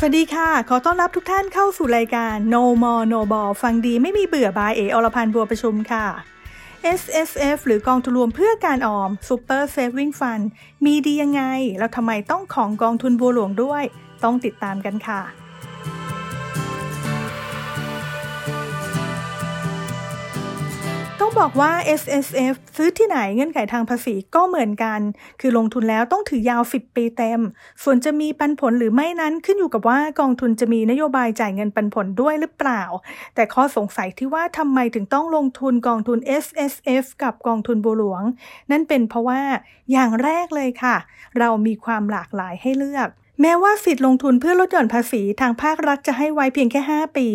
สวัสดีค่ะ ขอต้อนรับทุกท่านเข้าสู่รายการ No More No Ball ฟังดีไม่มีเบื่อบายเออรพันธ์บัวประชุมค่ะ S S F หรือกองทุนรวมเพื่อการออม Super Saving Fund มีดียังไง แล้วทำไมต้องของกองทุนบัวหลวงด้วย ต้องติดตามกันค่ะ บอกว่า S S F ซื้อที่ไหนเงื่อนไขทางภาษีก็เหมือนกัน คือลงทุนแล้วต้องถือยาว 10 ปีเต็ม ส่วนจะมีปันผลหรือไม่นั้นขึ้นอยู่กับว่ากองทุนจะมีนโยบายจ่ายเงินปันผลด้วยหรือเปล่า แต่ข้อสงสัยที่ว่าทำไมถึงต้องลงทุนกองทุน S S F กับกองทุนบัวหลวง นั่นเป็นเพราะว่าอย่างแรกเลยค่ะ เรามีความหลากหลายให้เลือก แม้ว่าสิทธิลงทุนเพื่อลดหย่อนภาษีทางภาครัฐจะให้ไว้เพียงแค่ 5 ปี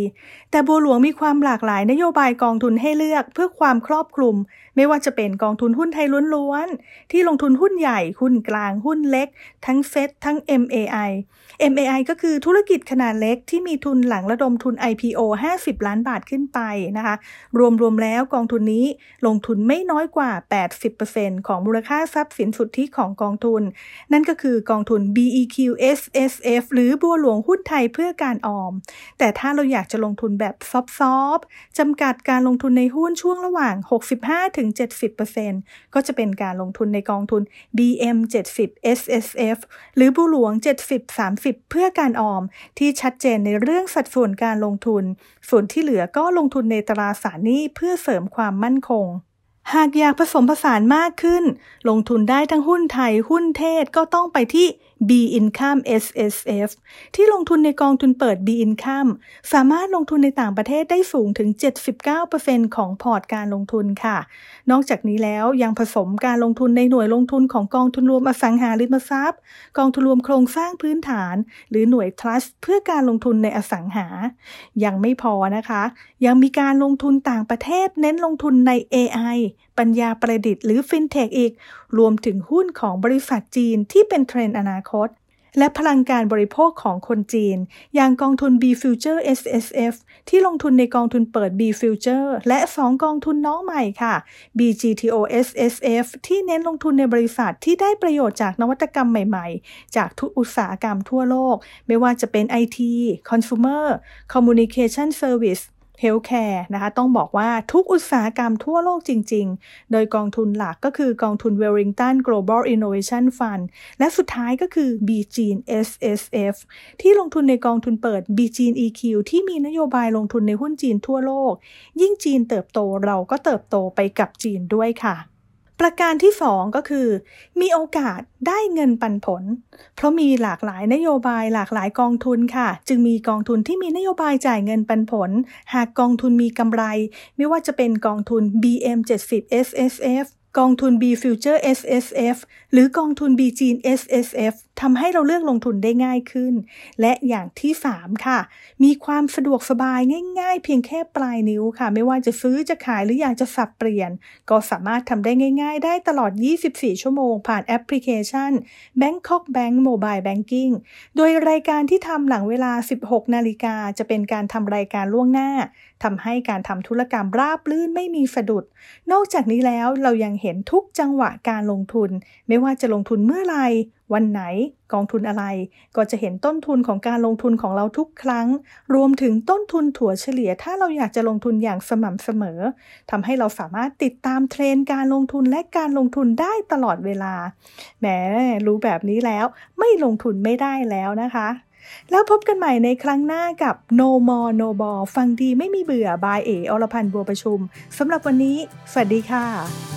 แต่บัวหลวงมีความหลากหลายนโยบายกองทุนให้เลือกเพื่อความครอบคลุม ไม่ว่าจะเป็นกองทุนหุ้นไทยล้วนๆ ที่ลงทุนหุ้นใหญ่ หุ้นกลาง หุ้นเล็ก ทั้งเซ็ตทั้ง MAI MAI ก็คือธุรกิจขนาดเล็กที่มีทุนหลังระดมทุน IPO 50 ล้านบาทขึ้นไปนะคะ รวมๆแล้วกองทุนนี้ลงทุนไม่น้อยกว่า 80%ของมูลค่าทรัพย์สินสุทธิของกองทุน นั่นก็คือกองทุน BEQF SSF หรือบัวหลวงหุ้นไทยเพื่อการออม แต่ถ้าเราอยากจะลงทุนแบบซอฟๆจำกัดการลงทุนในหุ้นช่วงระหว่าง 65-70%ก็จะเป็นการลงทุนในกองทุน BM 70 SSF หรือบัวหลวง 70-30 เพื่อการออม ที่ชัดเจนในเรื่องสัดส่วนการลงทุน ส่วนที่เหลือก็ลงทุนในตราสารหนี้เพื่อเสริมความมั่นคงหากอยากผสมผสานมากขึ้น ลงทุนได้ทั้งหุ้นไทยหุ้นเทศก็ต้องไปที่ B Income SSF ที่ลงทุนในกองทุนเปิด B Income สามารถลงทุนในต่างประเทศได้สูงถึง 79%ของพอร์ตการลงทุนค่ะ นอกจากนี้แล้วยังผสมการลงทุนในหน่วยลงทุนของกองทุนรวมอสังหาริมทรัพย์ กองทุนรวมโครงสร้างพื้นฐาน หรือหน่วย trust เพื่อการลงทุนในอสังหา ยังไม่พอนะคะ ยังมีการลงทุนต่างประเทศเน้นลงทุนใน AI ปัญญาประดิษฐ์หรือฟินเทคอีก รวมถึงหุ้นของบริษัทจีนที่เป็นเทรนด์อนาคต และพลังการบริโภคของคนจีน อย่างกองทุน B Future SSF ที่ลงทุนในกองทุนเปิด B Future และ 2 กองทุนน้องใหม่ค่ะ BGTO SSF ที่เน้นลงทุนในบริษัทที่ได้ประโยชน์จากนวัตกรรมใหม่ๆ จากทุกอุตสาหกรรมทั่วโลก ไม่ว่าจะเป็น IT Consumer Communication Service เฮลท์แคร์นะคะต้องบอกว่าทุกอุตสาหกรรมทั่วโลกจริง ๆ โดยกองทุนหลักก็คือกองทุน Wellington Global Innovation Fund และสุดท้ายก็คือ BGN SSF ที่ลงทุนในกองทุนเปิด BGN EQ ที่มีนโยบายลงทุนในหุ้นจีนทั่วโลก ยิ่งจีนเติบโตเราก็เติบโตไปกับจีนด้วยค่ะ ประการที่ 2 ก็คือ มีโอกาสได้เงินปันผล เพราะมีหลากหลายนโยบายหลากหลายกองทุนค่ะ จึงมีกองทุนที่มีนโยบายจ่ายเงินปันผล หากกองทุนมีกำไร ไม่ว่าจะเป็นกองทุน BM 70 SSF กองทุน B Future SSF หรือกองทุน B Gene SSF ทำให้เราเลือกลงทุนได้ง่ายขึ้น และอย่างที่3ค่ะ มีความสะดวกสบายง่าย ๆ เพียงแค่ปลายนิ้วค่ะ ไม่ว่าจะซื้อจะขายหรืออยากจะสับเปลี่ยน ก็สามารถทำได้ง่าย ๆ ได้ตลอด 24 ชั่วโมง ผ่านแอปพลิเคชัน Bangkok Bank Mobile Banking โดยรายการที่ทำหลังเวลา 16 นาฬิกาจะเป็นการทำรายการล่วงหน้าทำให้การทำธุรกรรมราบลื่นไม่มีสะดุด นอกจากนี้แล้วเรายังเห็นทุกจังหวะการลงทุน ไม่ว่าจะลงทุนเมื่อไร วันไหนกองทุนอะไร ก็จะเห็นต้นทุนของการลงทุนของเราทุกครั้ง รวมถึงต้นทุนถั่วเฉลี่ย ถ้าเราอยากจะลงทุนอย่างสม่ำเสมอทำให้เราสามารถติดตามเทรนการลงทุนและการลงทุนได้ตลอดเวลาแหมรู้แบบนี้แล้ว ไม่ลงทุนไม่ได้แล้วนะคะแล้วพบกันใหม่ในครั้งหน้ากับ No More No Ball ฟังดีไม่มีเบื่อบายเออรพันธ์บัวประชุมสำหรับวันนี้ สวัสดีค่ะ